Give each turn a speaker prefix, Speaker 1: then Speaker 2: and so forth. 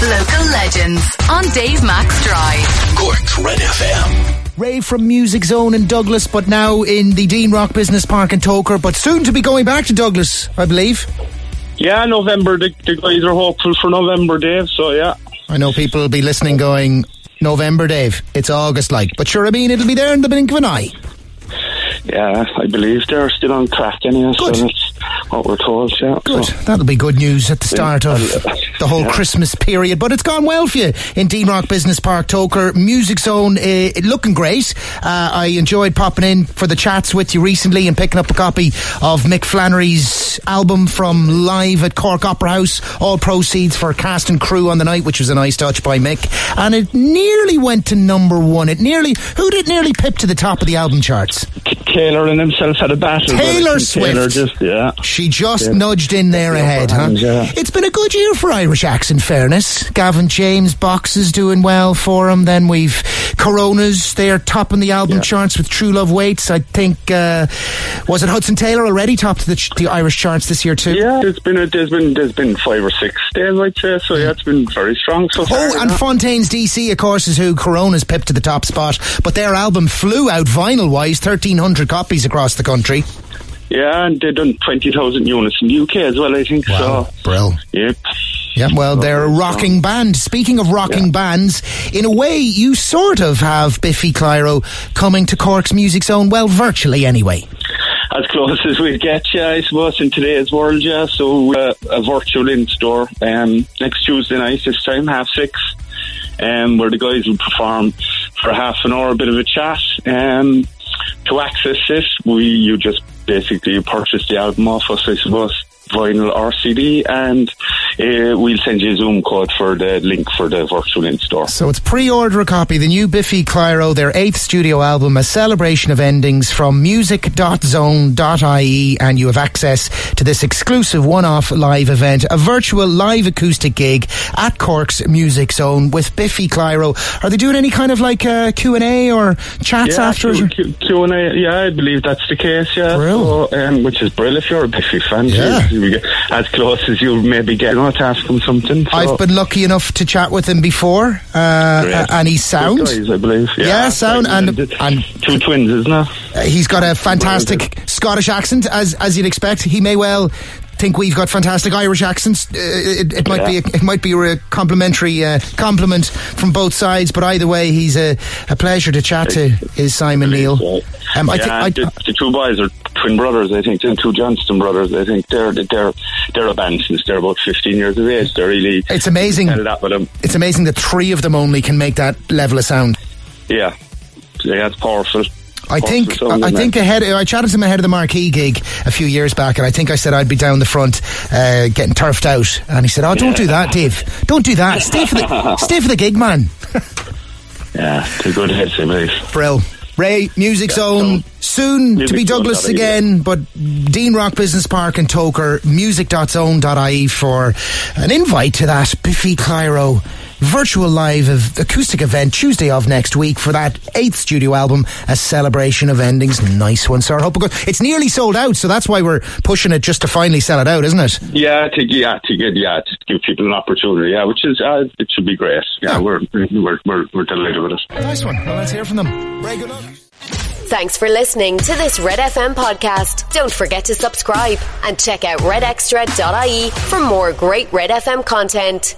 Speaker 1: Local legends on Dave Max Drive.
Speaker 2: Cork's Red FM.
Speaker 3: Ray from Music Zone in Douglas, but now in the Deanrock Business Park in Togher, but soon to be going back to Douglas, I believe.
Speaker 4: Yeah, November. The, the guys are hopeful for November, Dave. So yeah.
Speaker 3: I know people will be listening going, November, Dave. It's August like. But sure, I mean, it'll be there in the blink of an eye.
Speaker 4: Yeah, I believe they're still on track anyway.
Speaker 3: Good.
Speaker 4: So that's what we're told. Yeah.
Speaker 3: Good.
Speaker 4: So,
Speaker 3: That'll be good news at the start of the whole
Speaker 4: Yeah.
Speaker 3: Christmas period. But it's gone well for you in Deanrock Business Park, Togher. Music Zone, uh, looking great. Uh, I enjoyed popping in for the chats with you recently and picking up a copy of Mick Flannery's album from live at Cork Opera House. All proceeds for cast and crew on the night, which was a nice touch by Mick. And it nearly went to number one. It nearly, who did nearly pip to the top of the album charts?
Speaker 4: Taylor and himself had a battle.
Speaker 3: Taylor
Speaker 4: think Taylor
Speaker 3: Swift.
Speaker 4: just yeah.
Speaker 3: She just
Speaker 4: Yeah.
Speaker 3: nudged in there
Speaker 4: The
Speaker 3: ahead, huh?
Speaker 4: yeah.
Speaker 3: It's been a good year for Irish acts, in fairness. Gavin James box is doing well for him. Then we've Coronas, they're topping the album
Speaker 4: Yeah.
Speaker 3: charts with True Love Waits. I think, uh, was it Hudson Taylor already topped the, ch- the Irish charts this year too?
Speaker 4: Yeah, there's been a, there's been there's been five or six days, I'd say. So yeah, it's been very strong so far.
Speaker 3: Oh, and. Fontaines D.C., of course, is who Coronas pipped to the top spot. But their album flew out vinyl wise, 1,300 copies across the country.
Speaker 4: yeah, and they've done twenty thousand units in the UK as well. I think so.
Speaker 3: Brill.
Speaker 4: Yep.
Speaker 3: Yeah, well, they're a rocking band. Speaking of rocking
Speaker 4: Yeah.
Speaker 3: bands, in a way, you sort of have Biffy Clyro coming to Cork's Music Zone, well, virtually anyway.
Speaker 4: as close as we get, yeah, I suppose, in today's world, yeah. So, uh, a virtual in store um, next Tuesday night, this time, half six, um, where the guys will perform for half an hour, a bit of a chat. Um, to access this, we you just basically purchase the album off us, I suppose, vinyl or CD, and uh, we'll send you a Zoom code for the link for the virtual in store.
Speaker 3: So it's pre-order a copy, the new Biffy Clyro, their eighth studio album, a celebration of endings from music.zone.ie, and you have access to this exclusive one-off live event, a virtual live acoustic gig at Cork's Music Zone with Biffy Clyro. Are they doing any kind of like uh, Q&A or chats after?
Speaker 4: Q, Q, Q&A, yeah, I believe that's the case, yeah. So, um, which is brilliant if you're a Biffy fan.
Speaker 3: Yeah.
Speaker 4: You- you get as close as you'll maybe get, know, to ask him something. So.
Speaker 3: I've been lucky enough to chat with him before, uh, and he's sound.
Speaker 4: Guys, I believe. Yeah,
Speaker 3: Yeah, sound and-
Speaker 4: and,
Speaker 3: and-
Speaker 4: two twins, isn't it?
Speaker 3: Uh, he's got a fantastic Scottish accent, as as you'd expect. He may well think we've got fantastic Irish accents. Uh, it, it might be a, it might be a complimentary uh, compliment from both sides, but either way, he's a, a pleasure to chat to. Is Simon Neil?
Speaker 4: So,
Speaker 3: Um,
Speaker 4: yeah,
Speaker 3: I-
Speaker 4: the, the two boys are twin brothers. I think the two Johnston brothers. I think they're they're they're a band since they're about fifteen years of age. They're really
Speaker 3: It's amazing.
Speaker 4: that with them.
Speaker 3: It's amazing that three of them only can make that level of sound.
Speaker 4: Yeah, yeah, it's powerful.
Speaker 3: I think I think ahead. I chatted to him ahead of the Marquee gig a few years back, and I think I said I'd be down the front uh, getting turfed out, and he said, "Oh, don't do that, Dave. Don't do that. Stay for the stay for the gig, man."
Speaker 4: yeah, they're good heads, I believe.
Speaker 3: Brill. Ray, Music Zone, soon to be Douglas again, but Deanrock Business Park in Togher, music.zone.ie for an invite to that Biffy Clyro virtual live of acoustic event Tuesday of next week for that eighth studio album, a celebration of endings. Nice one, sir. Hope it goes. It's nearly sold out, so that's why we're pushing it just to finally sell it out, isn't it?
Speaker 4: Yeah, to yeah to get yeah to give people an opportunity. Yeah, which is uh, it should be great. Yeah,
Speaker 3: Yeah.
Speaker 4: we're we're we're we're delighted with it.
Speaker 3: Nice one. Well, let's hear from them. Ray, good luck.
Speaker 5: Thanks for listening to this Red FM podcast. Don't forget to subscribe and check out redextra.ie for more great Red FM content.